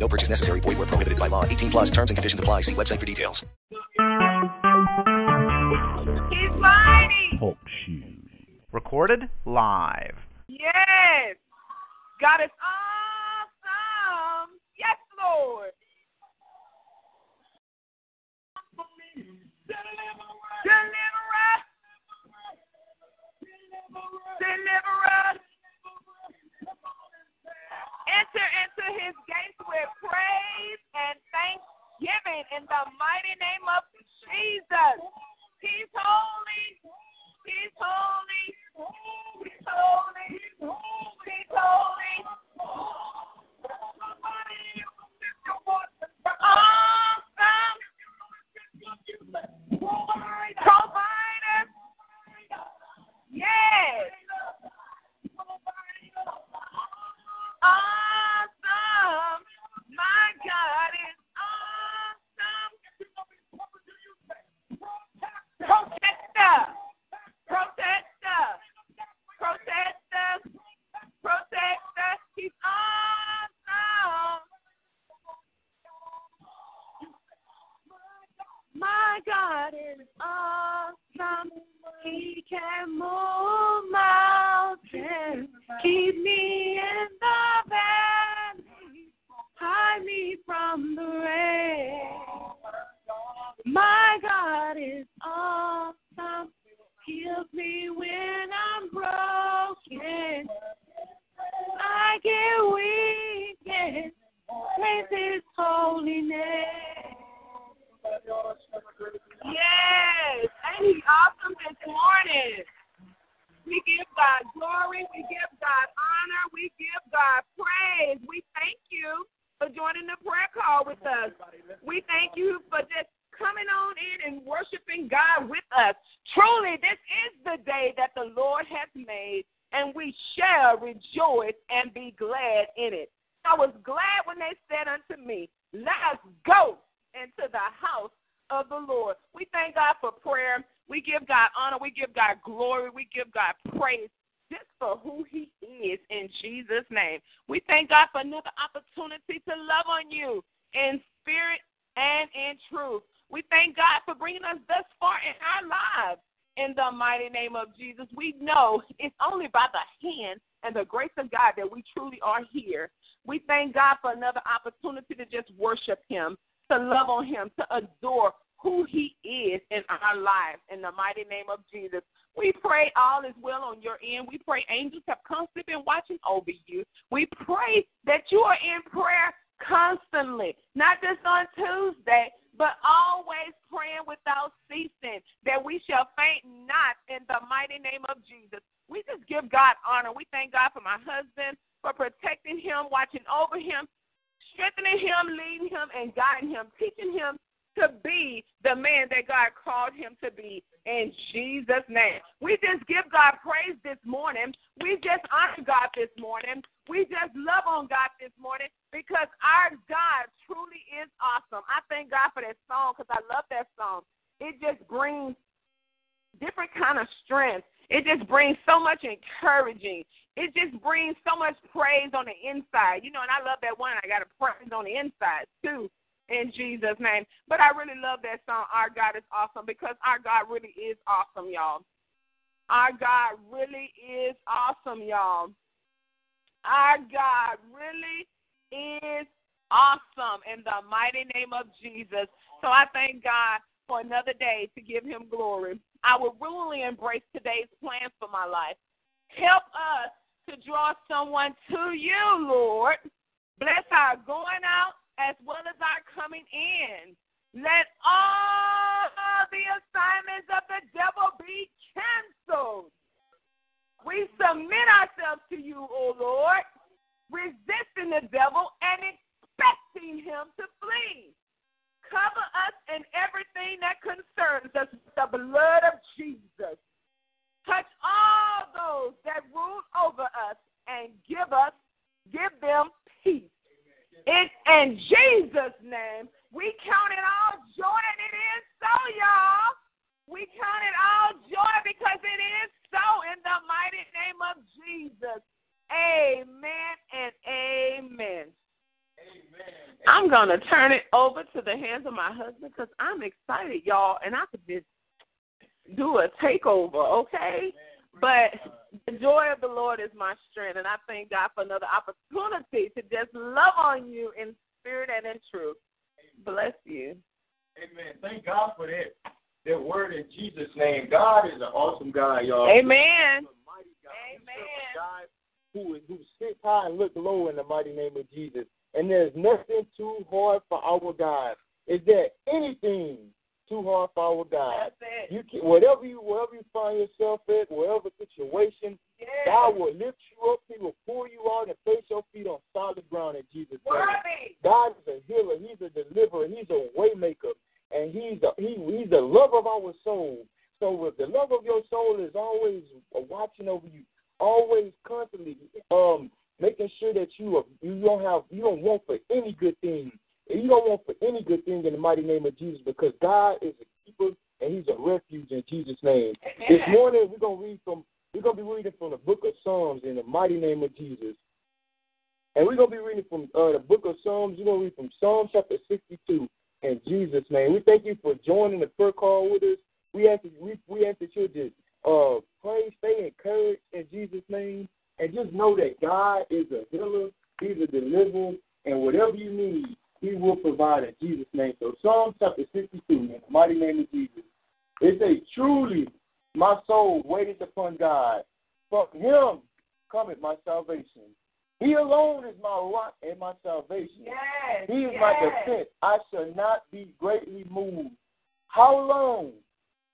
No purchase necessary. Void where prohibited by law. 18 plus terms and conditions apply. See website for details. He's mighty. Talk shoes. Recorded live. Yes. God is awesome. We give God honor. We give God glory. We give God praise just for who He is in Jesus' name. We thank God for another opportunity to love on you in spirit and in truth. We thank God for bringing us thus far in our lives. In the mighty name of Jesus, we know it's only by the hand and the grace of God that we truly are here. We thank God for another opportunity to just worship Him, to love on Him, to adore who He is in our lives. In the mighty name of Jesus, we pray all is well on your end. We pray angels have constantly been watching over you. We pray that you are in prayer constantly, not just on Tuesday, but always praying without ceasing, that we shall faint not in the mighty name of Jesus. We just give God honor. We thank God for my husband, for protecting him, watching over him, strengthening him, leading him, and guiding him, teaching him to be the man that God called him to be in Jesus' name. We just give God praise this morning. We just honor God this morning. We just love on God this morning because our God truly is awesome. I thank God for that song because I love that song. It just brings different kind of strength. It just brings so much encouraging. It just brings so much praise on the inside. You know, and I love that one. I got a praise on the inside too in Jesus' name. But I really love that song, Our God is Awesome, because our God really is awesome, y'all. Our God really is awesome, y'all. Our God really is awesome in the mighty name of Jesus. So I thank God for another day to give him glory. I will willingly embrace today's plans for my life. Help us to draw someone to you, Lord. Bless our going out as well as our coming in. Let all the assignments of the devil be canceled. We submit ourselves to you, O Lord, resisting the devil and expecting him to flee. Cover us in everything that concerns us with the blood of Jesus. Touch all those that rule over us and give us, give them peace. In, in Jesus' name, we count it all joy, and it is so, y'all. We count it all joy because it is so in the mighty name of Jesus. Amen and amen. Amen. I'm going to turn it over to the hands of my husband because I'm excited, y'all, and I could just do a takeover, okay? But the joy of the Lord is my strength, and I thank God for another opportunity to just love on you in spirit and in truth. Bless you. Amen. Thank God for that. That word in Jesus' name. God is an awesome God, y'all. Amen. God. Amen. God who, who sits high and looks low in the mighty name of Jesus. And there's nothing too hard for our God. Is there anything too hard for our God? You can, whatever you wherever you find yourself at, whatever situation, Yes. God will lift you up. He will pull you out and place your feet on solid ground in Jesus' name. God is a healer. He's a deliverer. He's a waymaker, and he's a, he he's the love of our soul. So if the love of your soul is always watching over you, always constantly um making sure that you are, you don't have you don't want for any good thing. You don't want for any good thing in the mighty name of Jesus because God is a keeper and He's a refuge in Jesus' name. This morning we're gonna read from we're gonna be reading from the book of Psalms in the mighty name of Jesus. And we're gonna be reading from uh, the book of Psalms. We're gonna read from Psalm chapter sixty-two in Jesus' name. We thank you for joining the prayer call with us. We ask that we, we ask that you just uh, pray, stay encouraged in Jesus' name, and just know that God is a healer, He's a deliverer, and whatever you need, He will provide in Jesus' name. So Psalm chapter sixty-two, in the mighty name of Jesus. It says, "Truly, my soul waiteth upon God. From Him cometh my salvation. He alone is my rock and my salvation. Yes. He is yes. my defense. I shall not be greatly moved. How long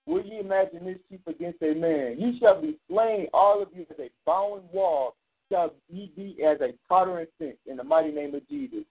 will ye imagine mischief against a man? Ye shall be slain, all of you, as a bowing wall. Shall ye be as a tottering fence in the mighty name of Jesus.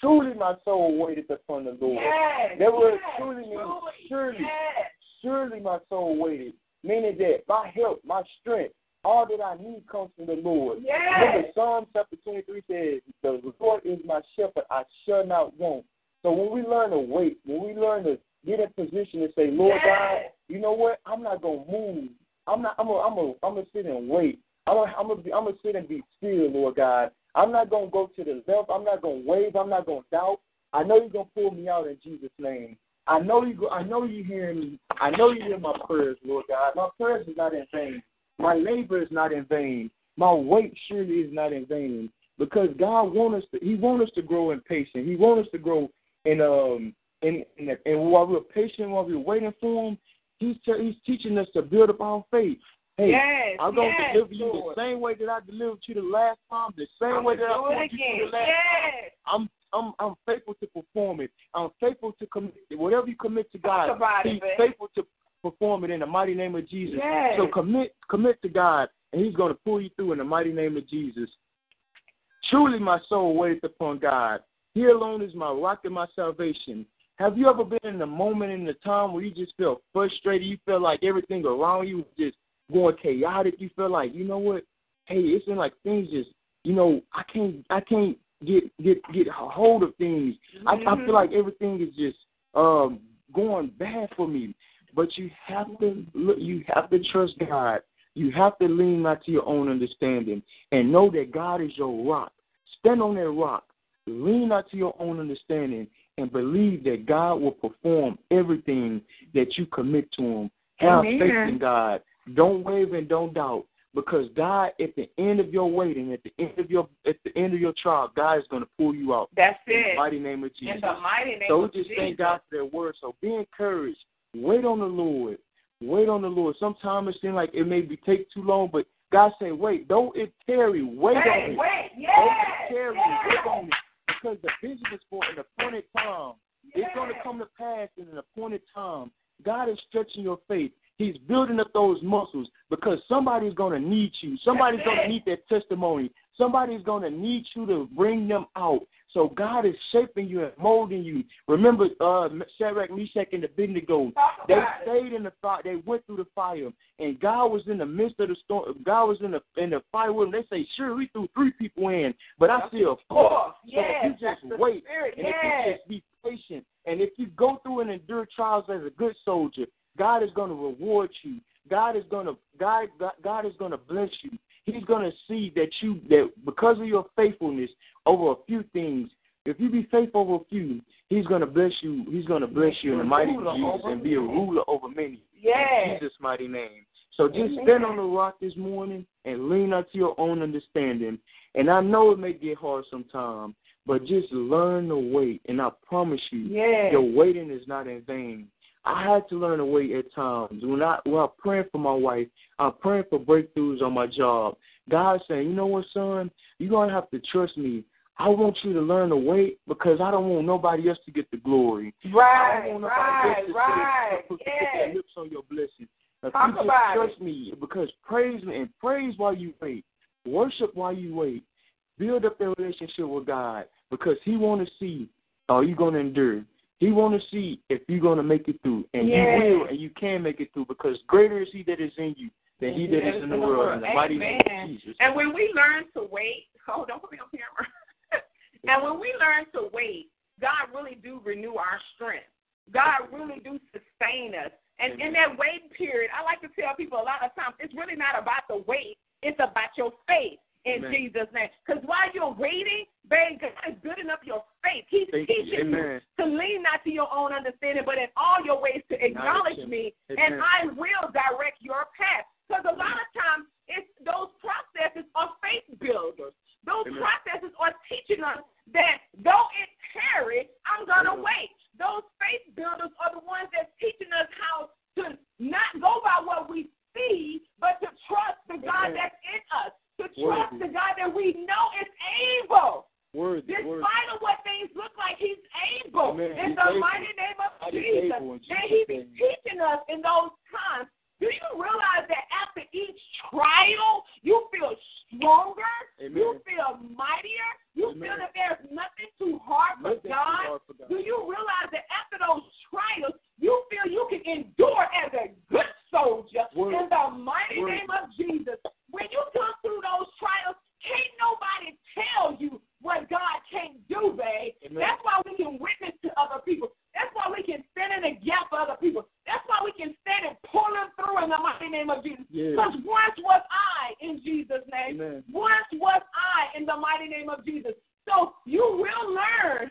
Truly my soul waited upon the Lord. Yes. That word yes. truly means surely. Yes. Surely my soul waited, meaning that my help, my strength, all that I need comes from the Lord. Yes. Remember, Psalm chapter 23 says, The Lord is my shepherd, I shall not want. So when we learn to wait, when we learn to get in position and say, Lord Yes. God, you know what? I'm not gonna move. I'm not. I'm gonna. I'm gonna. I'm gonna sit and wait. I'm gonna. I'm gonna. I'm gonna sit and be still, Lord God. I'm not gonna go to the left. I'm not gonna wave. I'm not gonna doubt. I know you're gonna pull me out in Jesus' name. I know you. I know you hearing me. I know you hear my prayers, Lord God. My prayers is not in vain. My labor is not in vain. My wait surely is not in vain. Because God wants us to. He wants us to grow in patience. He wants us to grow in um in in, and while we're patient, while we're waiting for Him, He's te- He's teaching us to build up our faith. Hey, Yes. I'm gonna deliver you Lord. the same way that I delivered you the last time, the same I'm way that I it you the last Yes. I'm I'm I'm faithful to perform it. I'm faithful to commit whatever you commit to God. Talk it, He's faithful to perform it in the mighty name of Jesus. Yes. So commit commit to God, and He's going to pull you through in the mighty name of Jesus. Truly, my soul waits upon God. He alone is my rock and my salvation. Have you ever been in a moment in the time where you just feel frustrated? You feel like everything around you is just going chaotic. You feel like, you know what? Hey, it's been like things just, you know, I can't, I can't get get get a hold of things. I, I Mhm. feel like everything is just um going bad for me. But you have to look. You have to trust God. You have to lean not to your own understanding and know that God is your rock. Stand on that rock. Lean not to your own understanding and believe that God will perform everything that you commit to Him. Have Amen. faith in God. Don't waver and don't doubt. Because God, at the end of your waiting, at the end of your at the end of your trial, God is going to pull you out. That's In the it. mighty name of Jesus. In the mighty name So of just Jesus. thank God for that word. So be encouraged. Wait on the Lord. Wait on the Lord. Sometimes it seems like it may be take too long, but God say, wait, don't it tarry. Wait on Wait, it. wait, Don't it tarry. yes. Wait on it. Because the vision is for an appointed time. It's going to come to pass in an appointed time. God is stretching your faith. He's building up those muscles because somebody's going to need you. Somebody's going to need that testimony. Somebody's going to need you to bring them out. So God is shaping you and molding you. Remember, uh, Shadrach, Meshach, and Abednego. They stayed in the fire. They went through the fire, and God was in the midst of the storm. God was in the in the fire with them. They say, "Sure, we threw three people in, but I see a four." So yes, if you just wait, spirit. and yes. if you just be patient, and if you go through and endure trials as a good soldier, God is going to reward you. God is going to God God, God is going to bless you. He's going to see that you that because of your faithfulness over a few things. If you be faithful over a few, He's going to bless you. He's going to bless you in the mighty name of Jesus and be a ruler over many. Yes. In Jesus' mighty name. So just stand on the rock this morning and lean out to your own understanding. And I know it may get hard sometimes, but just learn to wait. And I promise you, Yes. your waiting is not in vain. I had to learn to wait at times. When I when I'm praying for my wife, I'm praying for breakthroughs on my job. God's saying, you know what, son, you're gonna have to trust me. I want you to learn to wait because I don't want nobody else to get the glory. Right, right, right. put, Yes. lips on your blessing. If Talk you just about it. trust me, because praise me and praise while you wait, worship while you wait, build up that relationship with God because He want to see are you going to endure. He want to see if you're going to make it through, and you will, and you can make it through because greater is He that is in you than He that is in the world. In the mighty name of Jesus. And when we learn to wait, oh, don't put me on camera. and when we learn to wait, God really do renew our strength. God really do sustain us. And in that waiting period, I like to tell people a lot of times it's really not about the wait, it's about your faith in Amen. Jesus' name. Because while you're waiting, babe, God is building up your faith. He's Thank teaching you Amen. to lean not to your own understanding, but in all your ways to acknowledge me, and I will direct your path. Because a lot of times, it's those processes are faith builders. Those Amen. processes are teaching us that though it tarry, I'm gonna Yeah. wait. Those faith builders are the ones that's teaching us how to not go by what we see, but to trust the God Amen. that's in us, to trust Worthy. the God that we know is able. Worthy, Despite worthy. of what things look like, He's able. Amen. In He's the able. mighty name of God is Jesus. able in And He Jesus' be name. teaching us in those times. Do you realize that after each trial, you feel stronger? Amen. You feel mightier? You feel Amen. that there's nothing too hard for Nothing too God? hard for God. Do you realize that after those trials, you feel you can endure as a good soldier Word. in the mighty Word. name of Jesus? When you come through those trials, can't nobody tell you what God can't do, babe. Amen. That's why we can witness to other people. That's why we can stand in the gap for other people. That's why we can stand and pull them through in the mighty name of Jesus. Yes. Because once was I in Jesus' name. Amen. Once was I in the mighty name of Jesus. So you will learn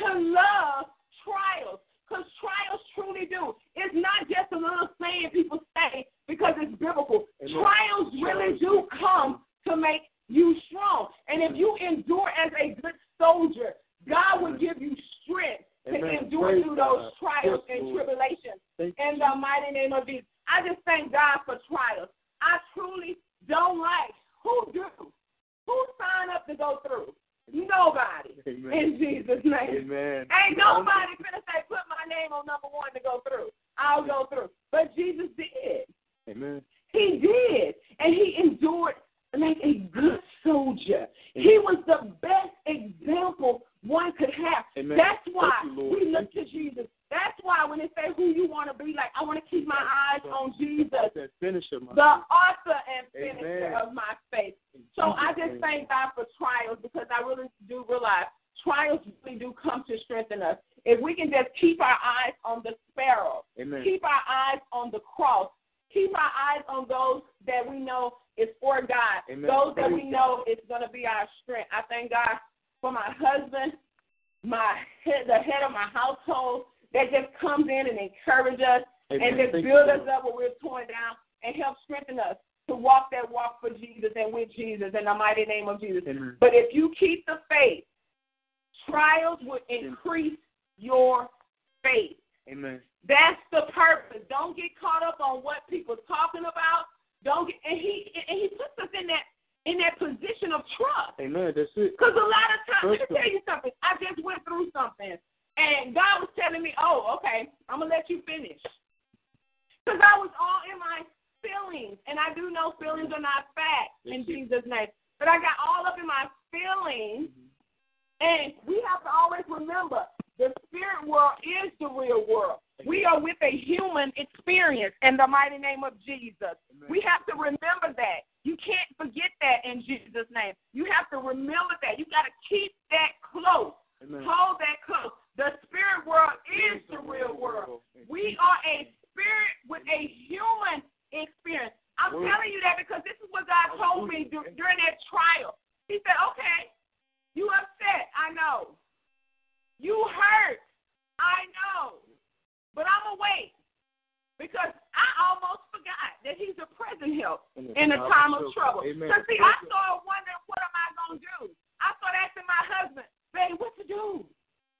to love trials because trials truly do. It's not just a little saying people say because it's biblical. Amen. Trials really do come to make you strong. And if you endure as a good soldier, God will give you strength to Amen. endure Praise through God. those trials and tribulations. In the mighty name of Jesus. I just thank God for trials. I truly don't like who do. Who sign up to go through? Nobody. Amen. In Jesus' name. Amen. Ain't nobody finna say put my name on number one to go through. I'll go through. But Jesus did. Amen. He did. And he endured like a good soldier. He was the best example one could have. Amen. That's why you, we look to Jesus. That's why when they say who you want to be like, I want to keep my eyes on Jesus, the author and finisher Amen. of my faith. So I just thank God for trials because I really do realize trials really do come to strengthen us. If we can just keep our eyes on the sparrow, Amen. keep our eyes on the cross, keep our eyes on those that we know is for God, Amen. those that we know is going to be our strength. I thank God for my husband, my head, the head of my household that just comes in and encourage us and just Thank build you, us up when we're torn down and help strengthen us to walk that walk for Jesus and with Jesus in the mighty name of Jesus. Amen. But if you keep the faith, trials will increase your faith. Amen. That's the purpose. Don't get caught up on what people talking about. Don't get, and he and he puts us in that in that position of trust. Amen. That's it. Because a lot of times, let me tell you something. I just went through something, God was telling me, "Oh, okay, I'm gonna let you finish." Because I was all in my feelings, and I do know feelings are not fact in. Jesus' name. But I got all up in my feelings, mm-hmm. And we have to always remember the spirit world is the real world. We are with a human experience in the mighty name of Jesus. Amen. We have to remember that. You can't forget that in Jesus' name. You have to remember that. You got to keep that close. Amen. Hold that close. World is the real world. We are a spirit with a human experience. I'm telling you that because this is what God told me during that trial. He said, okay, you upset. I know. You hurt. I know. But I'm wait because I almost forgot that he's a present help in a time of trouble. Because, see, I started wondering, what am I going to do? I started asking my husband, babe, what to do?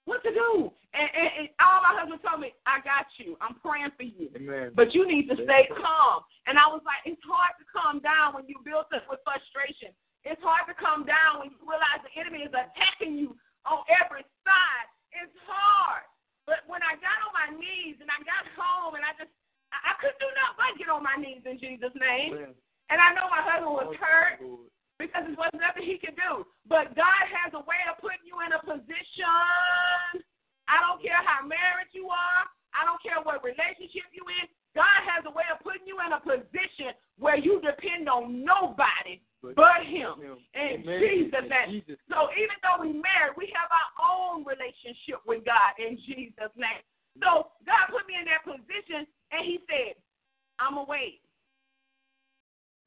What to do? And, and, and all my husband told me, I got you. I'm praying for you. Amen. But you need to stay calm. And I was like, it's hard to calm down when you built up with frustration. It's hard to calm down when you realize the enemy is attacking you on every side. It's hard. But when I got on my knees and I got home and I just, I, I couldn't do nothing but get on my knees in Jesus' name. Amen. And I know my husband was hurt because there was nothing he could do. But God has a way of putting you in a position. I don't care how married you are. I don't care what relationship you in. God has a way of putting you in a position where you depend on nobody but Him. and. Jesus' name. Jesus' So even though we're married, we have our own relationship with God in Jesus' name. So God put me in that position, and He said, "I'm wait.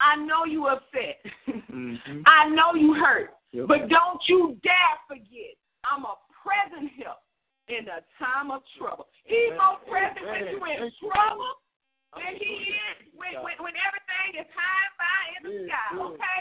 I know you upset. Mhm. I know you hurt, Yep. but don't you dare forget, I'm a present help in a time of trouble. He's more present when you're in trouble than he is when, when, when everything is high and by in the sky. Okay.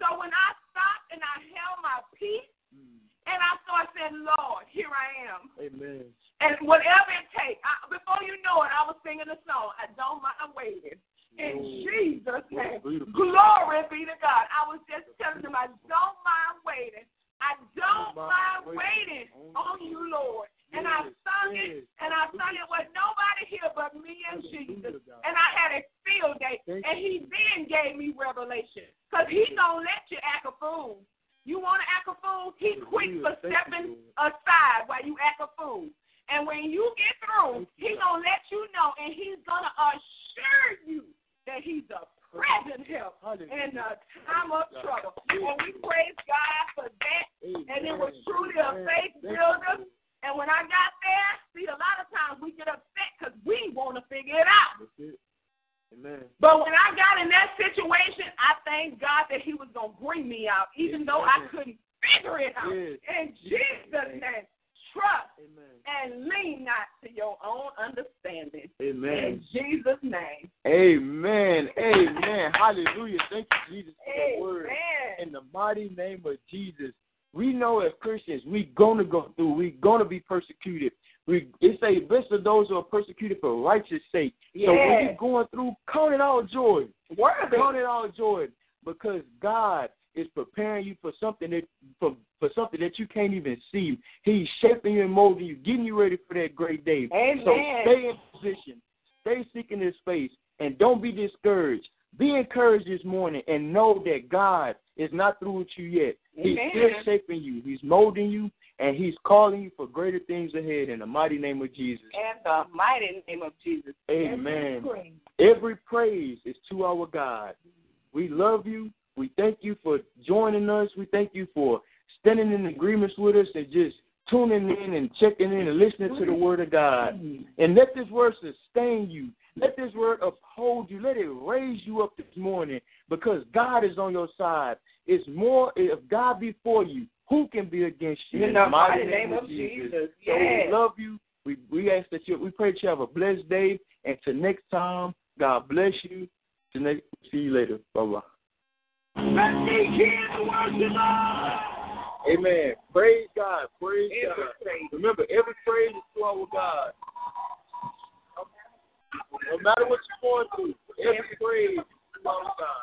So when I stopped and I held my peace Mm. and I started saying, Lord, here I am. Amen. And whatever it takes, I, before you know it, I was singing a song. I don't mind waiting. In Oh, Jesus' name. Glory be to God. I was just telling him I don't mind waiting. I don't mind waiting waiting on you, Lord. And I sung it, and I sung it with nobody here but me and Jesus. And I had a field day, and he then gave me revelation. Because he don't let you act a fool. You want to act a fool? He quick for Hallelujah. Thank you, stepping aside while you act a fool. And when you get through, he gonna let you know, and he's gonna assure you that he's a present help in a time of trouble. And we praise God for that. And it was truly a Amen. faith Thank you, builder. Lord. And when I got there, see, a lot of times we get upset because we want to figure it out. That's it. Amen. But when I got in that situation, I thank God that He was going to bring me out, even though I Amen. couldn't figure it out. Yes. In Jesus' name, trust Amen. and lean not to your own understanding. Amen. In Jesus' name. Amen. Amen. Hallelujah. Thank you, Jesus, for that word. Amen. In the mighty name of Jesus, we know as Christians, we're gonna go through. we're gonna be persecuted. We it say, blessed are those who are persecuted for righteous sake. So when you're going through, count it all joy. Worthy. Count it all joy because God is preparing you for something that for, for something that you can't even see. He's shaping you and molding you, getting you ready for that great day. Amen. So stay in position, stay seeking His face, and don't be discouraged. Be encouraged this morning and know that God is not through with you yet. He's still shaping you. He's molding you, and He's calling you for greater things ahead. In the mighty name of Jesus. In the mighty name of Jesus. Amen. Praise. Every praise is to our God. We love you. We thank you for joining us. We thank you for standing in agreements with us and just tuning in and checking in and listening to the mm-hmm. word of God. Mm-hmm. And let this word sustain you. Let this word uphold you. Let it raise you up this morning because God is on your side. It's more if God be for you, who can be against you? In the mighty name of Jesus. So Yes. we love you. We we ask that you we pray that you have a blessed day. And till next time, God bless you. Till next see you later. Bye bye. Let's be kids worship God. Amen. Praise God. Praise Every God. praise. Remember, every praise is to our God. No matter what you're going through, every praise is to our God.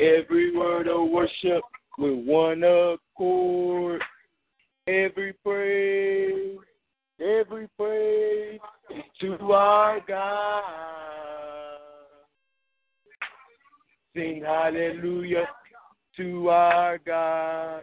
Every word of worship with one accord. Every praise, every praise is to our God. Sing hallelujah to our God.